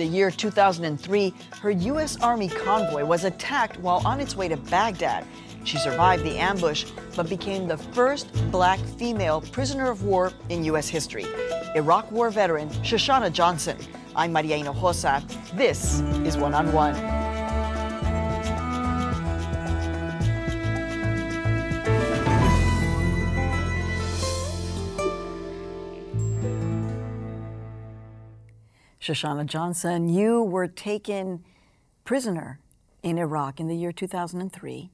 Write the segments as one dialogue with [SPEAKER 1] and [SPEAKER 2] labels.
[SPEAKER 1] the year 2003, her U.S. Army convoy was attacked while on its way to Baghdad. She survived the ambush, but became the first black female prisoner of war in U.S. history. Iraq War veteran Shoshana Johnson. I'm Maria Hinojosa. This is One on One. Shoshana Johnson, you were taken prisoner in Iraq in the year 2003.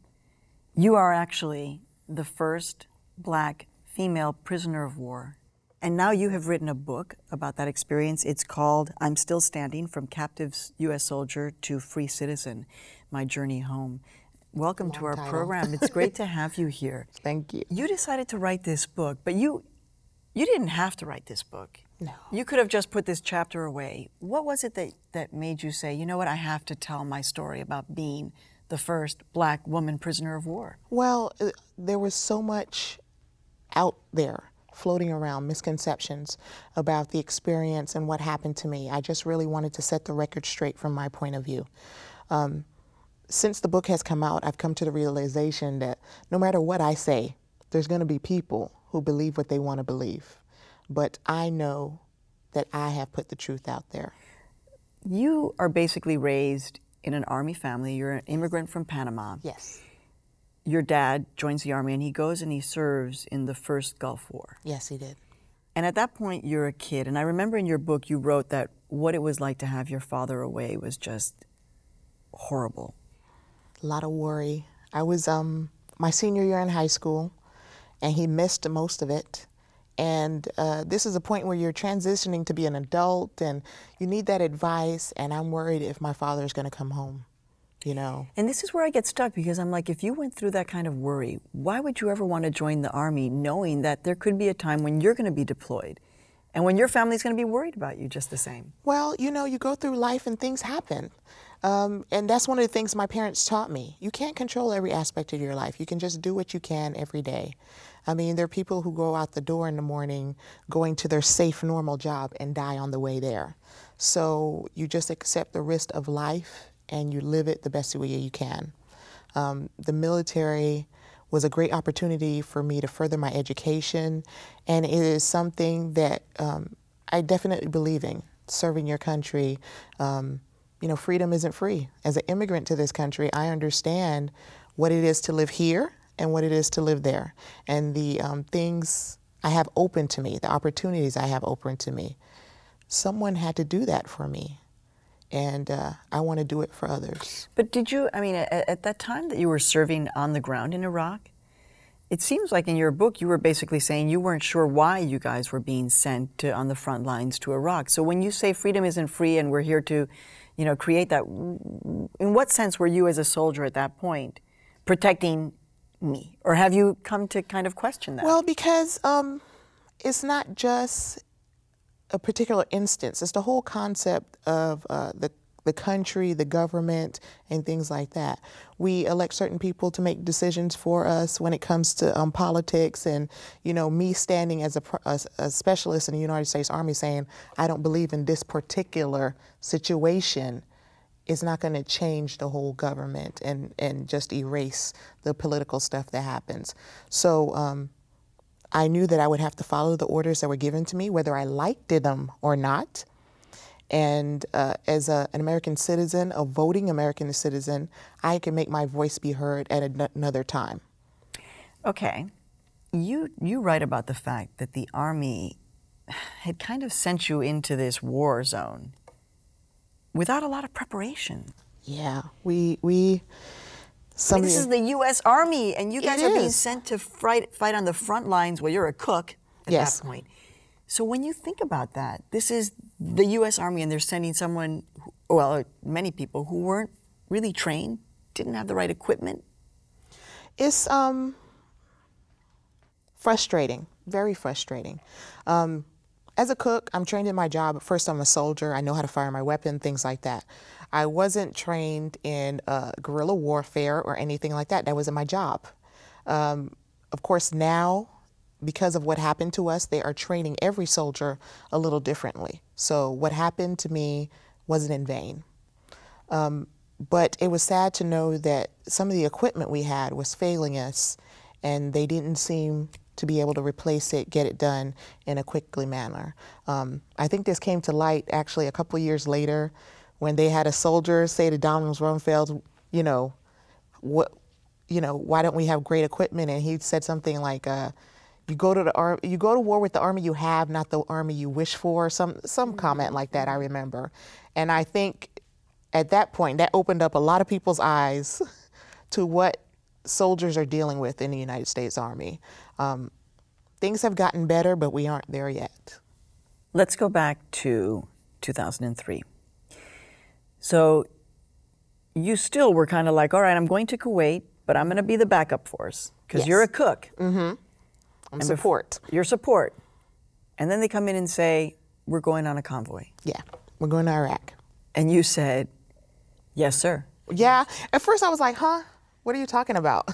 [SPEAKER 1] You are actually the first black female prisoner of war. And now you have written a book about that experience. It's called I'm Still Standing From Captive U.S. Soldier to Free Citizen My Journey Home. Welcome Long to our title. program. It's great to have you here.
[SPEAKER 2] Thank you.
[SPEAKER 1] You decided to write this book, but you, you didn't have to write this book.
[SPEAKER 2] No.
[SPEAKER 1] You could have just put this chapter away. What was it that, that made you say, you know what, I have to tell my story about being the first black woman prisoner of war?
[SPEAKER 2] Well, uh, there was so much out there floating around misconceptions about the experience and what happened to me. I just really wanted to set the record straight from my point of view. Um, since the book has come out, I've come to the realization that no matter what I say, there's going to be people who believe what they want to believe but I know that I have put the truth out there.
[SPEAKER 1] You are basically raised in an army family. You're an immigrant from Panama.
[SPEAKER 2] Yes.
[SPEAKER 1] Your dad joins the army and he goes and he serves in the first Gulf War.
[SPEAKER 2] Yes, he did.
[SPEAKER 1] And at that point, you're a kid. And I remember in your book, you wrote that what it was like to have your father away was just horrible.
[SPEAKER 2] A lot of worry. I was um, my senior year in high school, and he missed most of it. And uh, this is a point where you're transitioning to be an adult and you need that advice. And I'm worried if my father is going to come home, you know.
[SPEAKER 1] And this is where I get stuck because I'm like, if you went through that kind of worry, why would you ever want to join the Army knowing that there could be a time when you're going to be deployed? And when your family's going to be worried about you just the same.
[SPEAKER 2] Well, you know, you go through life and things happen. Um, and that's one of the things my parents taught me. You can't control every aspect of your life. You can just do what you can every day. I mean, there are people who go out the door in the morning going to their safe, normal job and die on the way there. So you just accept the risk of life and you live it the best way you can. Um, the military was a great opportunity for me to further my education, and it is something that um, I definitely believe in serving your country. Um, you know, freedom isn't free. As an immigrant to this country, I understand what it is to live here and what it is to live there, and the um, things I have open to me, the opportunities I have open to me. Someone had to do that for me, and uh, I want to do it for others.
[SPEAKER 1] But did you, I mean, at, at that time that you were serving on the ground in Iraq, it seems like in your book you were basically saying you weren't sure why you guys were being sent to on the front lines to Iraq. So when you say freedom isn't free and we're here to, you know, create that, in what sense were you as a soldier at that point protecting me? Or have you come to kind of question that?
[SPEAKER 2] Well, because um, it's not just a particular instance, it's the whole concept of uh, the the country, the government, and things like that. We elect certain people to make decisions for us when it comes to um, politics, and you know, me standing as a, a, a, specialist in the United States Army saying I don't believe in this particular situation is not going to change the whole government and, and just erase the political stuff that happens. So um, I knew that I would have to follow the orders that were given to me, whether I liked them or not. And uh, as a, an American citizen, a voting American citizen, I can make my voice be heard at an- another time.
[SPEAKER 1] Okay. You, you write about the fact that the Army had kind of sent you into this war zone without a lot of preparation.
[SPEAKER 2] Yeah, we we.
[SPEAKER 1] Some this is the U.S. Army, and you guys are is. being sent to fight fight on the front lines. Well, you're a cook at
[SPEAKER 2] yes.
[SPEAKER 1] that point. So when you think about that, this is the U.S. Army, and they're sending someone, who, well, many people who weren't really trained, didn't have the right equipment.
[SPEAKER 2] It's um, frustrating, very frustrating. Um, as a cook, I'm trained in my job. First, I'm a soldier. I know how to fire my weapon, things like that. I wasn't trained in uh, guerrilla warfare or anything like that. That wasn't my job. Um, of course, now, because of what happened to us, they are training every soldier a little differently. So, what happened to me wasn't in vain. Um, but it was sad to know that some of the equipment we had was failing us, and they didn't seem to be able to replace it, get it done in a quickly manner. Um, I think this came to light actually a couple years later when they had a soldier say to Donald Rumsfeld, you know, what, you know, why don't we have great equipment? And he said something like, uh, "You go to the ar- you go to war with the army you have, not the army you wish for." Some some comment like that I remember, and I think at that point that opened up a lot of people's eyes to what soldiers are dealing with in the United States Army. Um, things have gotten better, but we aren't there yet.
[SPEAKER 1] Let's go back to 2003. So you still were kind of like, all right, I'm going to Kuwait, but I'm going to be the backup force because
[SPEAKER 2] Yes.
[SPEAKER 1] you're a cook.
[SPEAKER 2] I'm support.
[SPEAKER 1] Your support. And then they come in and say, we're going on a convoy.
[SPEAKER 2] Yeah, we're going to Iraq.
[SPEAKER 1] And you said, yes, sir.
[SPEAKER 2] Yeah. At first, I was like, huh? What are you talking about?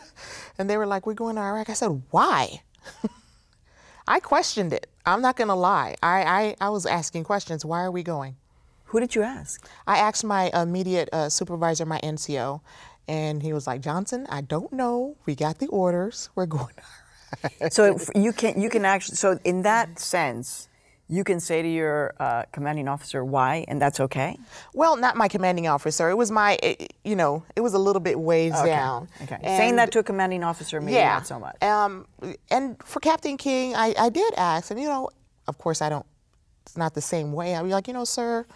[SPEAKER 2] and they were like, we're going to Iraq. I said, why? I questioned it. I'm not going to lie. I, I, I was asking questions. Why are we going?
[SPEAKER 1] Who did you ask?
[SPEAKER 2] I asked my immediate uh, supervisor, my NCO, and he was like, Johnson, I don't know. We got the orders. We're going to Iraq.
[SPEAKER 1] So you can you can actually so in that sense, you can say to your uh, commanding officer why, and that's okay.
[SPEAKER 2] Well, not my commanding officer. It was my, it, you know, it was a little bit ways down.
[SPEAKER 1] Okay. Saying that to a commanding officer, maybe
[SPEAKER 2] yeah.
[SPEAKER 1] not so much.
[SPEAKER 2] Um, and for Captain King, I, I did ask, and you know, of course, I don't. It's not the same way. I'd be like, you know, sir,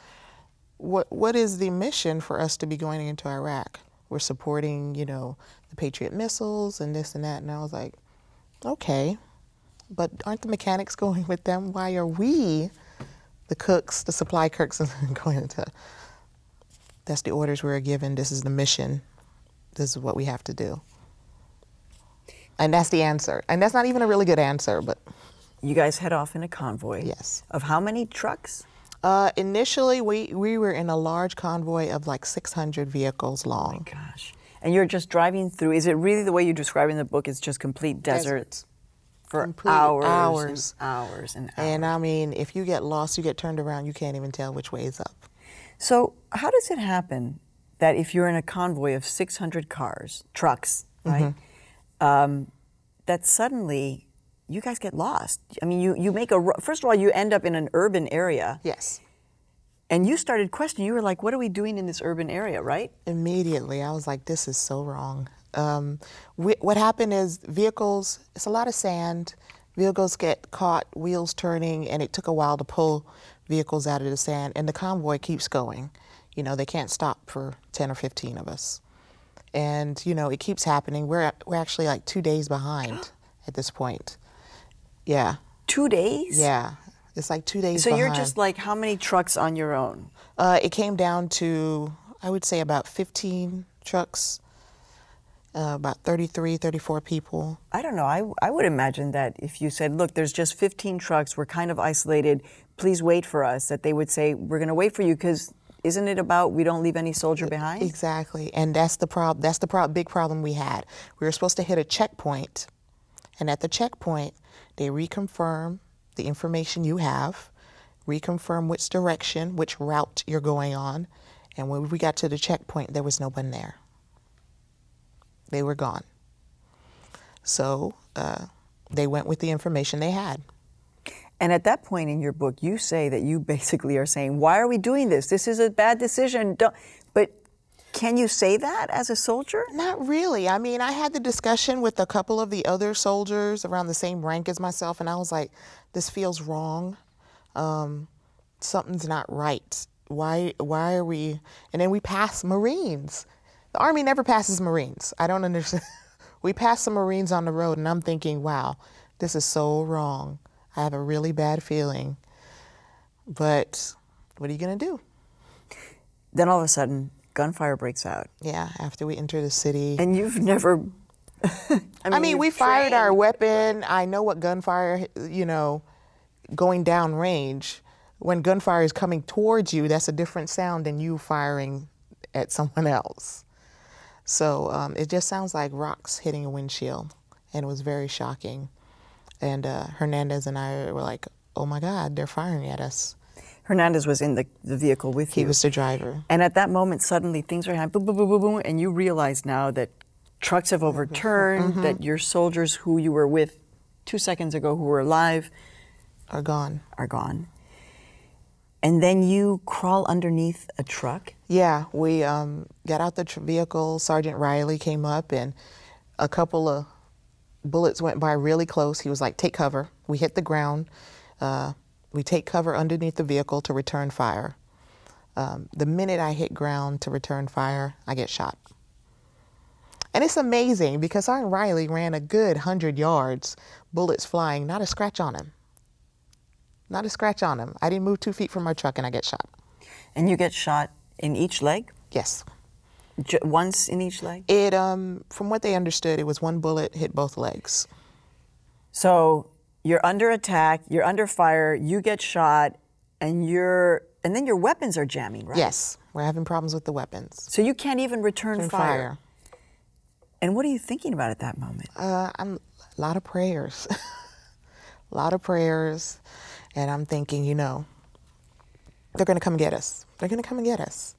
[SPEAKER 2] what what is the mission for us to be going into Iraq? We're supporting, you know, the Patriot missiles and this and that. And I was like, okay, but aren't the mechanics going with them? Why are we, the cooks, the supply cooks, going to? That's the orders we're given. This is the mission. This is what we have to do. And that's the answer. And that's not even a really good answer, but
[SPEAKER 1] You guys head off in a convoy.
[SPEAKER 2] Yes.
[SPEAKER 1] Of how many trucks?
[SPEAKER 2] uh, initially we, we were in a large convoy of like 600 vehicles long.
[SPEAKER 1] Gosh. And you're just driving through. Is it really the way you describe in the book? It's just complete desert
[SPEAKER 2] Deserts.
[SPEAKER 1] For hours,
[SPEAKER 2] hours.
[SPEAKER 1] and hours and hours.
[SPEAKER 2] And I mean, if you get lost, you get turned around, you can't even tell which way is up.
[SPEAKER 1] So, how does it happen that if you're in a convoy of 600 cars, trucks, right, um, that suddenly you guys get lost? I mean, you, you make a, first of all, you end up in an urban area,
[SPEAKER 2] Yes.
[SPEAKER 1] and you started questioning. You were like, what are we doing in this urban area, right?
[SPEAKER 2] Immediately, I was like, this is so wrong. Um, we, what happened is vehicles, it's a lot of sand. Vehicles get caught, wheels turning, and it took a while to pull vehicles out of the sand. And the convoy keeps going. You know, they can't stop for 10 or 15 of us. And, you know, it keeps happening. We're, we're actually like two days behind at this point. Yeah,
[SPEAKER 1] Two days?
[SPEAKER 2] yeah. It's like two days
[SPEAKER 1] So you're just like, how many trucks on your own?
[SPEAKER 2] Uh, it came down to, I would say, about 15 trucks, uh, about 33, 34 people.
[SPEAKER 1] I don't know. I, I would imagine that if you said, look, there's just 15 trucks, we're kind of isolated, please wait for us, that they would say, we're going to wait for you because isn't it about we don't leave any soldier behind?
[SPEAKER 2] Exactly, and that's the prob. That's the prob- big problem we had. We were supposed to hit a checkpoint, and at the checkpoint, they reconfirm the information you have, reconfirm which direction, which route you're going on, and when we got to the checkpoint, there was no one there. They were gone. So uh, they went with the information they had.
[SPEAKER 1] And at that point in your book, you say that you basically are saying, why are we doing this? This is a bad decision. Don't. But can you say that as a soldier?
[SPEAKER 2] Not really. I mean, I had the discussion with a couple of the other soldiers around the same rank as myself, and I was like, this feels wrong. Um, something's not right. Why, why are we? And then we pass Marines. The Army never passes Marines. I don't understand. we passed some Marines on the road, and I'm thinking, wow, this is so wrong. I have a really bad feeling. But what are you going to do?
[SPEAKER 1] Then all of a sudden, gunfire breaks out.
[SPEAKER 2] Yeah, after we enter the city.
[SPEAKER 1] And you've never. I
[SPEAKER 2] I mean, we fired our weapon. I know what gunfire, you know, going down range. When gunfire is coming towards you, that's a different sound than you firing at someone else. So um, it just sounds like rocks hitting a windshield, and it was very shocking. And uh, Hernandez and I were like, "Oh my God, they're firing at us."
[SPEAKER 1] Hernandez was in the, the vehicle with
[SPEAKER 2] He
[SPEAKER 1] you.
[SPEAKER 2] He was the driver.
[SPEAKER 1] And at that moment, suddenly things are happening, boom, boom, boom, boom, boom, and you realize now that trucks have overturned,
[SPEAKER 2] Mm-hmm.
[SPEAKER 1] that your soldiers who you were with two seconds ago, who were alive,
[SPEAKER 2] Are gone.
[SPEAKER 1] are gone. And then you crawl underneath a truck.
[SPEAKER 2] Yeah, we um, got out the tr- vehicle. Sergeant Riley came up, and a couple of bullets went by really close. He was like, "Take cover." We hit the ground. Uh, we take cover underneath the vehicle to return fire. Um, the minute I hit ground to return fire, I get shot. And it's amazing because Sergeant Riley ran a good hundred yards, bullets flying, not a scratch on him. Not a scratch on him. I didn't move two feet from my truck, and I get shot.
[SPEAKER 1] And you get shot in each leg?
[SPEAKER 2] Yes.
[SPEAKER 1] J- once in each leg?
[SPEAKER 2] It um from what they understood, it was one bullet hit both legs.
[SPEAKER 1] So you're under attack, you're under fire, you get shot, and you're and then your weapons are jamming, right?
[SPEAKER 2] Yes, we're having problems with the weapons.
[SPEAKER 1] So you can't even return
[SPEAKER 2] And
[SPEAKER 1] fire. And what are you thinking about at that moment?
[SPEAKER 2] Uh, I'm a lot of prayers, a lot of prayers, and I'm thinking, you know, they're gonna come get us. They're gonna come and get us,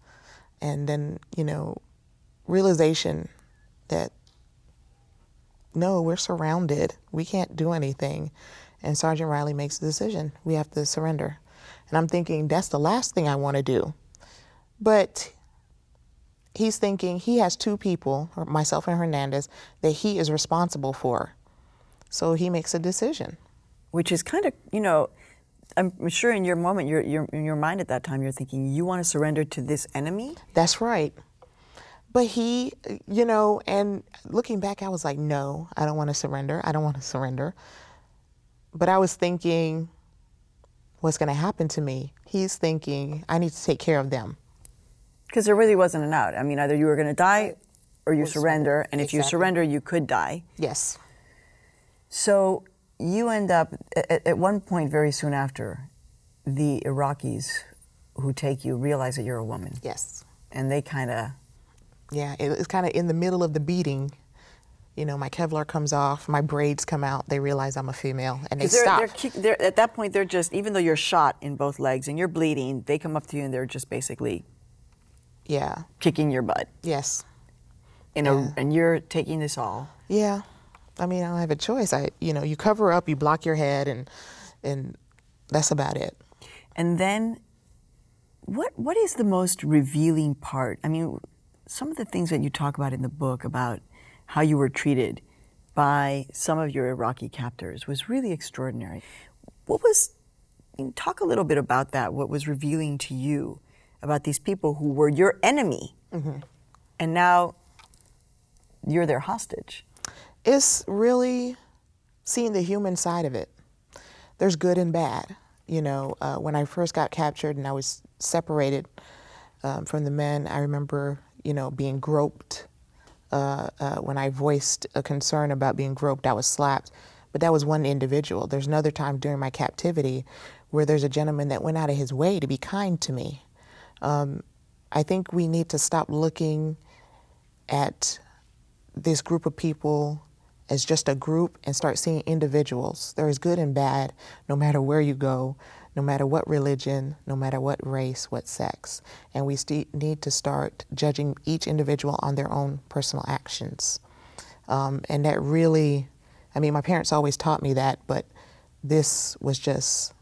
[SPEAKER 2] and then you know, realization that no, we're surrounded. We can't do anything. And Sergeant Riley makes the decision. We have to surrender. And I'm thinking, that's the last thing I want to do. But he's thinking he has two people, myself and Hernandez, that he is responsible for. So he makes a decision.
[SPEAKER 1] Which is kind of, you know, I'm sure in your moment, you're, you're, in your mind at that time, you're thinking, you want to surrender to this enemy?
[SPEAKER 2] That's right. But he, you know, and looking back, I was like, no, I don't want to surrender. I don't want to surrender. But I was thinking, what's going to happen to me? He's thinking, I need to take care of them.
[SPEAKER 1] Because there really wasn't an out. I mean, either you were going to die or you surrender. And if you surrender, you could die.
[SPEAKER 2] Yes.
[SPEAKER 1] So you end up, at, at one point very soon after, the Iraqis who take you realize that you're a woman.
[SPEAKER 2] Yes.
[SPEAKER 1] And they kind of,
[SPEAKER 2] Yeah, it, it's kind of in the middle of the beating. You know, my Kevlar comes off, my braids come out. They realize I'm a female, and they
[SPEAKER 1] they're,
[SPEAKER 2] stop.
[SPEAKER 1] they're, they're, at that point, they're just, even though you're shot in both legs and you're bleeding, they come up to you and they're just basically
[SPEAKER 2] yeah.
[SPEAKER 1] kicking your butt.
[SPEAKER 2] Yes.
[SPEAKER 1] You know, and you're taking this all.
[SPEAKER 2] Yeah. I mean, I don't have a choice. I, you know, you cover up, you block your head, and and that's about it.
[SPEAKER 1] And then, what what is the most revealing part? I mean, some of the things that you talk about in the book about how you were treated by some of your Iraqi captors was really extraordinary. What was? I mean, talk a little bit about that. What was revealing to you about these people who were your enemy, mm-hmm. and now you're their hostage?
[SPEAKER 2] It's really seeing the human side of it. There's good and bad. You know, uh, when I first got captured and I was separated um, from the men, I remember, you know, being groped. Uh, uh, when I voiced a concern about being groped, I was slapped. But that was one individual. There's another time during my captivity where there's a gentleman that went out of his way to be kind to me. Um, I think we need to stop looking at this group of people as just a group and start seeing individuals. There is good and bad no matter where you go, no matter what religion, no matter what race, what sex. And we st- need to start judging each individual on their own personal actions. Um, and that really, I mean, my parents always taught me that, but this was just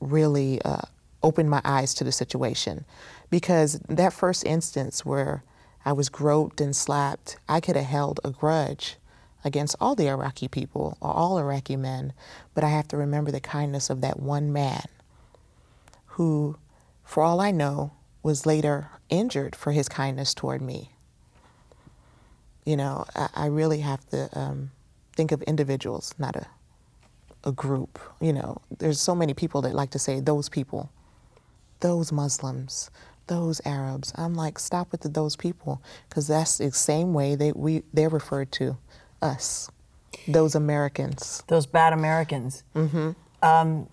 [SPEAKER 2] really uh, opened my eyes to the situation. Because that first instance where I was groped and slapped, I could have held a grudge against all the Iraqi people or all Iraqi men, but I have to remember the kindness of that one man who, for all I know, was later injured for his kindness toward me. You know, I, I really have to um, think of individuals, not a a group. You know, there's so many people that like to say those people, those Muslims, those Arabs. I'm like, stop with the those people, because that's the same way they we they're referred to us, those Americans.
[SPEAKER 1] Those bad Americans. Mm-hmm. Um,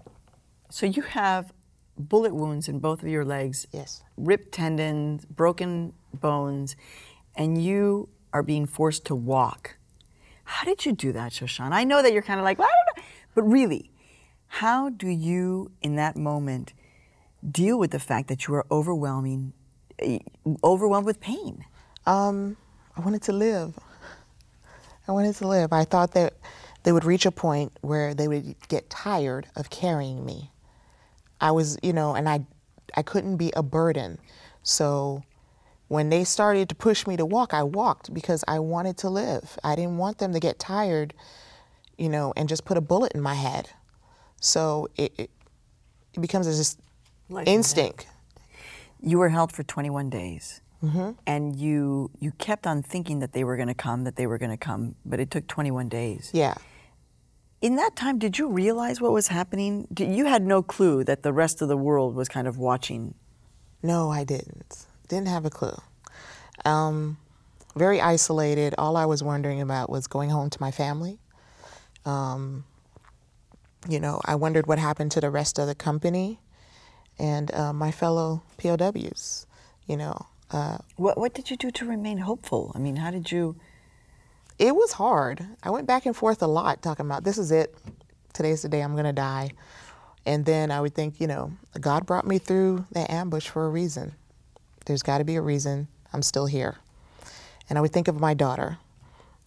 [SPEAKER 1] so you have bullet wounds in both of your legs.
[SPEAKER 2] Yes.
[SPEAKER 1] ripped tendons, broken bones, and you are being forced to walk. How did you do that, Shoshan? I know that you're kind of like, well, I don't know, but really, how do you, in that moment, deal with the fact that you are overwhelming, eh, overwhelmed with pain?
[SPEAKER 2] Um, I wanted to live. I wanted to live. I thought that they would reach a point where they would get tired of carrying me. I was, you know, and I, I couldn't be a burden. So when they started to push me to walk, I walked because I wanted to live. I didn't want them to get tired, you know, and just put a bullet in my head. So it, it, it becomes this
[SPEAKER 1] Life
[SPEAKER 2] instinct.
[SPEAKER 1] You were held for 21 days. And you you kept on thinking that they were going to come, that they were going to come, but it took 21 days.
[SPEAKER 2] Yeah.
[SPEAKER 1] In that time, did you realize what was happening? Did, you had no clue that the rest of the world was kind of watching.
[SPEAKER 2] No, I didn't. Didn't have a clue. Um, very isolated. All I was wondering about was going home to my family. Um, you know, I wondered what happened to the rest of the company and uh, my fellow POWs. You know, uh,
[SPEAKER 1] What what did you do to remain hopeful? I mean, how did you?
[SPEAKER 2] it was hard. I went back and forth a lot talking about this is it. Today's the day I'm going to die. And then I would think, you know, God brought me through that ambush for a reason. There's got to be a reason I'm still here. And I would think of my daughter.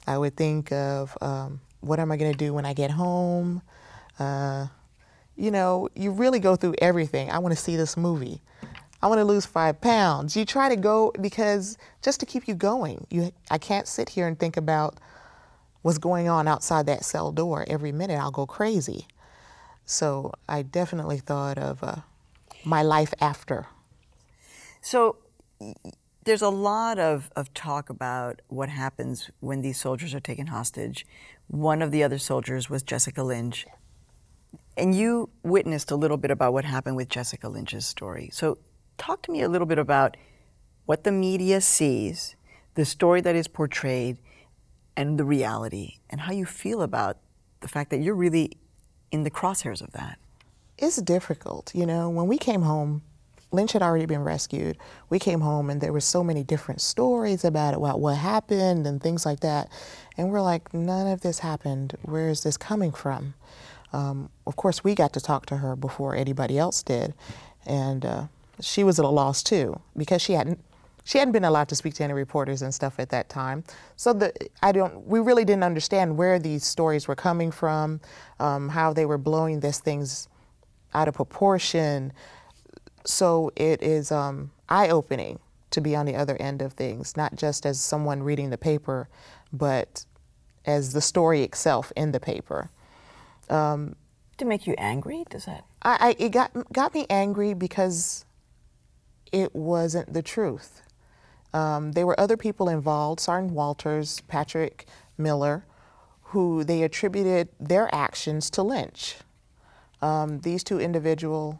[SPEAKER 2] I would think of um, what am I going to do when I get home? Uh, you know, you really go through everything. I want to see this movie. I want to lose five pounds. You try to go because just to keep you going. You, I can't sit here and think about what's going on outside that cell door every minute. I'll go crazy. So I definitely thought of uh, my life after.
[SPEAKER 1] So there's a lot of, of talk about what happens when these soldiers are taken hostage. One of the other soldiers was Jessica Lynch. And you witnessed a little bit about what happened with Jessica Lynch's story. So talk to me a little bit about what the media sees, the story that is portrayed, and the reality, and how you feel about the fact that you're really in the crosshairs of that.
[SPEAKER 2] it's difficult. You know, when we came home, Lynch had already been rescued. We came home and there were so many different stories about it, about what happened and things like that. And we're like, none of this happened. Where is this coming from? Um, of course, we got to talk to her before anybody else did, and uh, she was at a loss too because she hadn't she hadn't been allowed to speak to any reporters and stuff at that time. So the I don't we really didn't understand where these stories were coming from, um, how they were blowing these things out of proportion. So it is um, eye opening to be on the other end of things, not just as someone reading the paper, but as the story itself in the paper.
[SPEAKER 1] To make you angry? Does that?
[SPEAKER 2] I, I it got got me angry because it wasn't the truth. Um, there were other people involved, Sergeant Walters, Patrick Miller, who they attributed their actions to Lynch. Um, these two individuals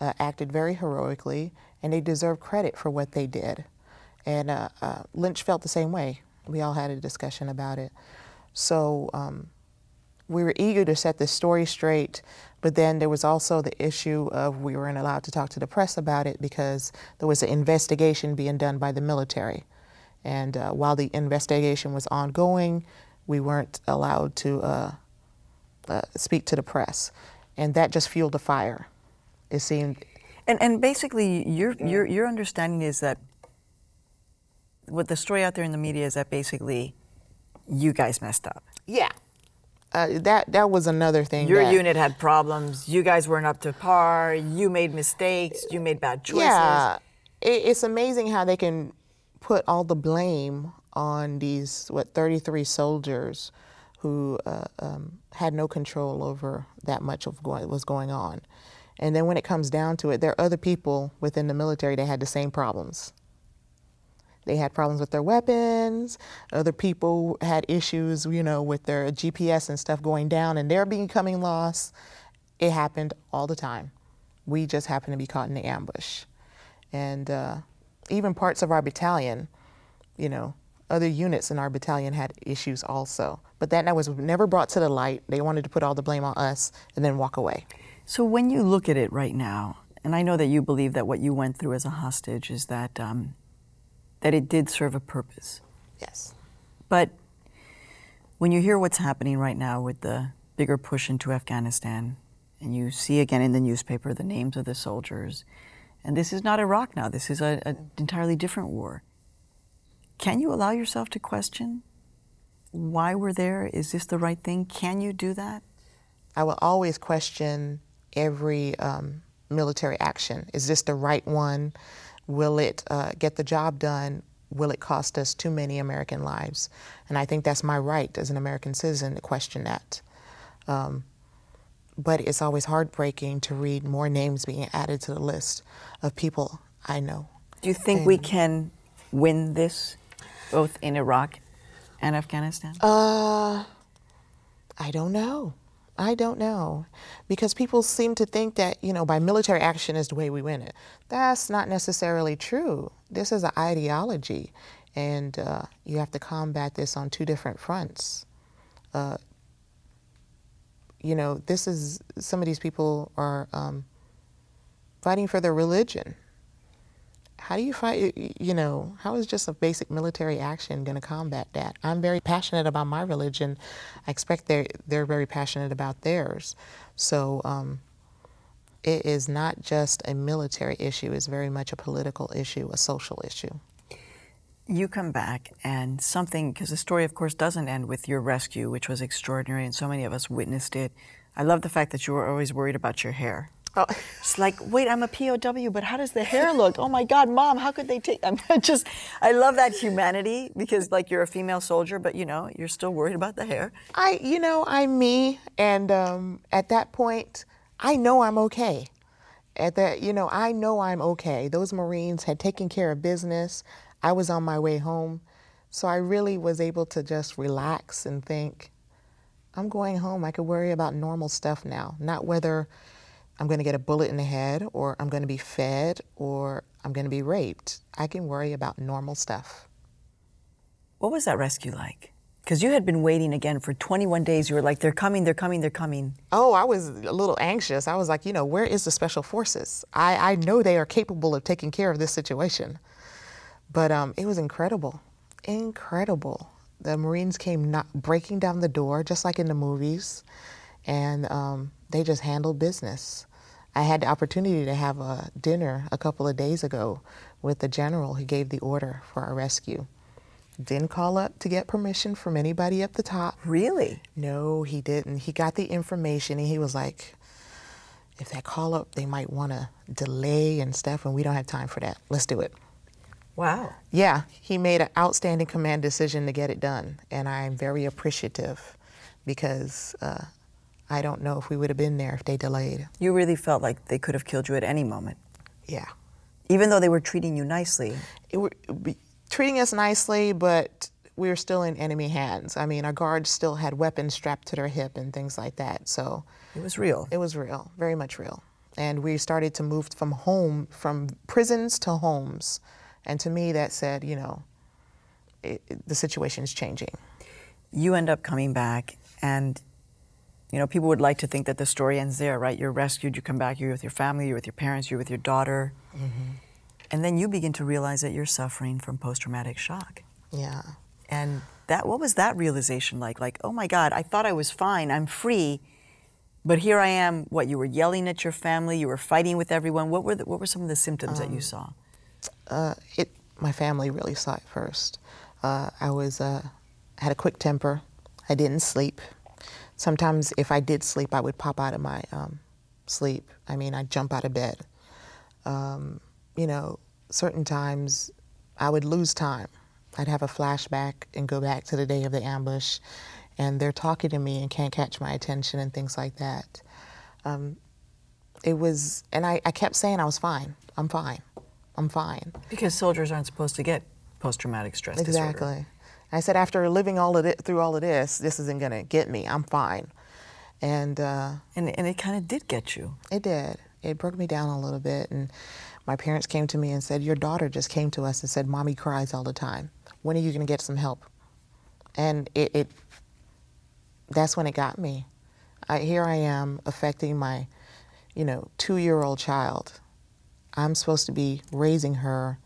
[SPEAKER 2] uh, acted very heroically, and they deserve credit for what they did. And uh, uh, Lynch felt the same way. We all had a discussion about it. So um, we were eager to set this story straight, but then there was also the issue of we weren't allowed to talk to the press about it because there was an investigation being done by the military. And uh, while the investigation was ongoing, we weren't allowed to uh, uh, speak to the press. And that just fueled the fire. It seemed,
[SPEAKER 1] And and basically, your your your understanding is that what the story out there in the media is that basically you guys messed up.
[SPEAKER 2] yeah. Uh, that that was another thing.
[SPEAKER 1] Your
[SPEAKER 2] that,
[SPEAKER 1] unit had problems. You guys weren't up to par. You made mistakes. You made bad choices.
[SPEAKER 2] Yeah, it, it's amazing how they can put all the blame on these what 33 soldiers who uh, um, had no control over that much of what was going on, and then when it comes down to it, there are other people within the military that had the same problems. They had problems with their weapons. Other people had issues, you know, with their GPS and stuff going down and they're becoming lost. It happened all the time. We just happened to be caught in the ambush. And uh, even parts of our battalion, you know, other units in our battalion had issues also. But that, was never brought to the light. They wanted to put all the blame on us and then walk away.
[SPEAKER 1] So when you look at it right now, and I know that you believe that what you went through as a hostage is that um, that it did serve a purpose.
[SPEAKER 2] Yes.
[SPEAKER 1] But when you hear what's happening right now with the bigger push into Afghanistan and you see again in the newspaper the names of the soldiers. And this is not Iraq now, this is an entirely different war. Can you allow yourself to question why we're there? Is this the right thing? Can you do that?
[SPEAKER 2] I will always question every um, military action. Is this the right one? Will it uh, get the job done? Will it cost us too many American lives? And I think that's my right as an American citizen to question that. Um, but it's always heartbreaking to read more names being added to the list of people I know.
[SPEAKER 1] Do you think we can win this, both in Iraq and Afghanistan?
[SPEAKER 2] Uh, I don't know. I don't know. Because people seem to think that, you know, by military action is the way we win it. That's not necessarily true. This is an ideology, and uh, you have to combat this on two different fronts. Uh, you know, this is, some of these people are um, fighting for their religion. How do you fight, you know, how is just a basic military action going to combat that? I'm very passionate about my religion. I expect they're, they're very passionate about theirs. So um, it is not just a military issue, it's very much a political issue, a social issue.
[SPEAKER 1] You come back, and something, because the story, of course, doesn't end with your rescue, which was extraordinary, and so many of us witnessed it. I love the fact that you were always worried about your hair.
[SPEAKER 2] Oh.
[SPEAKER 1] It's like, wait, I'm a POW, but how does the hair look? Oh my God, mom, how could they take? I'm just, I love that humanity because, like, you're a female soldier, but you know, you're still worried about the hair.
[SPEAKER 2] I, you know, I'm me, and um, at that point, I know I'm okay. At that, you know, I know I'm okay. Those Marines had taken care of business. I was on my way home. So I really was able to just relax and think, I'm going home. I could worry about normal stuff now, not whether I'm going to get a bullet in the head or I'm going to be fed or I'm going to be raped. I can worry about normal stuff.
[SPEAKER 1] What was that rescue like? Because you had been waiting again for 21 days. You were like, they're coming, they're coming, they're coming.
[SPEAKER 2] Oh, I was a little anxious. I was like, you know, where is the special forces? I, I know they are capable of taking care of this situation. But um, it was incredible, incredible. The Marines came not breaking down the door, just like in the movies, and um, they just handled business. I had the opportunity to have a dinner a couple of days ago with the general who gave the order for our rescue. Didn't call up to get permission from anybody up the top.
[SPEAKER 1] Really?
[SPEAKER 2] No, he didn't. He got the information and he was like, if that call up, they might want to delay and stuff, and we don't have time for that. Let's do it.
[SPEAKER 1] Wow.
[SPEAKER 2] Yeah, he made an outstanding command decision to get it done, and I'm very appreciative because uh, I don't know if we would have been there if they delayed.
[SPEAKER 1] You really felt like they could have killed you at any moment,
[SPEAKER 2] Yeah,
[SPEAKER 1] even though they were treating you nicely.
[SPEAKER 2] it were be, treating us nicely, but we were still in enemy hands. I mean, our guards still had weapons strapped to their hip and things like that. So
[SPEAKER 1] It was real.
[SPEAKER 2] it was real, very much real. And we started to move from home, from prisons to homes. And to me, that said, you know, it, it- the situation is changing.
[SPEAKER 1] you end up coming back and you know people would like to think that the story ends there right you're rescued you come back you're with your family you're with your parents you're with your daughter and then you begin to realize that you're suffering from post-traumatic shock
[SPEAKER 2] Yeah.
[SPEAKER 1] and that what was that realization like like oh my god i thought i was fine i'm free but here i am what you were yelling at your family you were fighting with everyone what were the, what were some of the symptoms that you saw
[SPEAKER 2] uh, it my family really saw it first. Uh, I was uh, had a quick temper. I didn't sleep. Sometimes, if I did sleep, I would pop out of my um, sleep. I mean, I'd jump out of bed. Um, you know, certain times I would lose time. I'd have a flashback and go back to the day of the ambush, and they're talking to me and can't catch my attention and things like that. Um, it was, and I, I kept saying I was fine. I'm fine. I'm fine.
[SPEAKER 1] because soldiers aren't supposed to get post-traumatic stress disorder
[SPEAKER 2] Exactly. I said after living all of it through all of this, this isn't gonna get me. I'm fine, and uh,
[SPEAKER 1] and, and it kind of did get you
[SPEAKER 2] it did. It broke me down a little bit, and my parents came to me and said, "Your daughter just came to us and said, mommy cries all the time. When are you gonna get some help?" And it, it that's when it got me. I, here I am affecting my, you know, two-year-old child. I'm supposed to be raising her,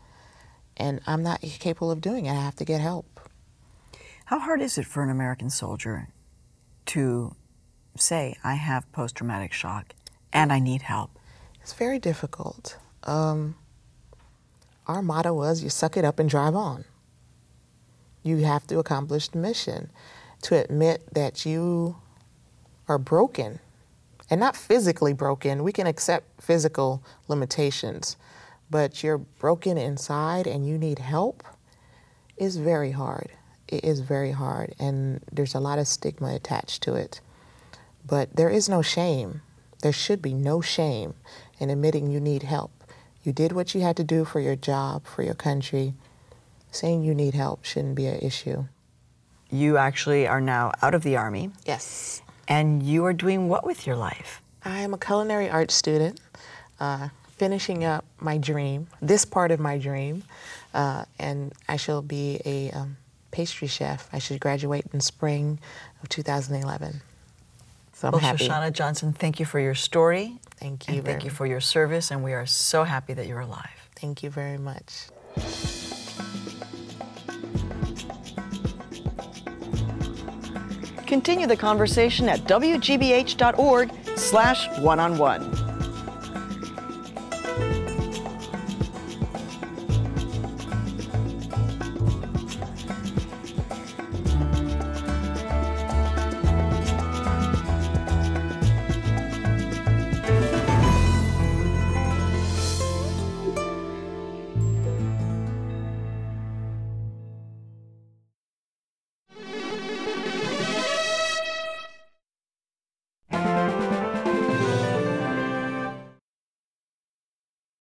[SPEAKER 2] and I'm not capable of doing it. I have to get help.
[SPEAKER 1] How hard is it for an American soldier to say, I have post traumatic shock? and I need help.
[SPEAKER 2] It's very difficult. Um, our motto was you suck it up and drive on. You have to accomplish the mission to admit that you are broken and not physically broken. We can accept physical limitations, but you're broken inside and you need help is very hard. It is very hard, and there's a lot of stigma attached to it. But there is no shame. There should be no shame in admitting you need help. You did what you had to do for your job, for your country. Saying you need help shouldn't be an issue.
[SPEAKER 1] You actually are now out of the Army,
[SPEAKER 2] Yes.
[SPEAKER 1] and you are doing what with your life?
[SPEAKER 2] I am a culinary arts student, uh, finishing up my dream, this part of my dream, uh, and I shall be a um, pastry chef. I should graduate in spring of 2011. So I'm
[SPEAKER 1] Well,
[SPEAKER 2] happy.
[SPEAKER 1] Shoshana Johnson, thank you for your story.
[SPEAKER 2] Thank you
[SPEAKER 1] thank you for your service, and we are so happy that you're alive.
[SPEAKER 2] Thank you very much.
[SPEAKER 1] Continue the conversation at wgbh.org slash one-on-one.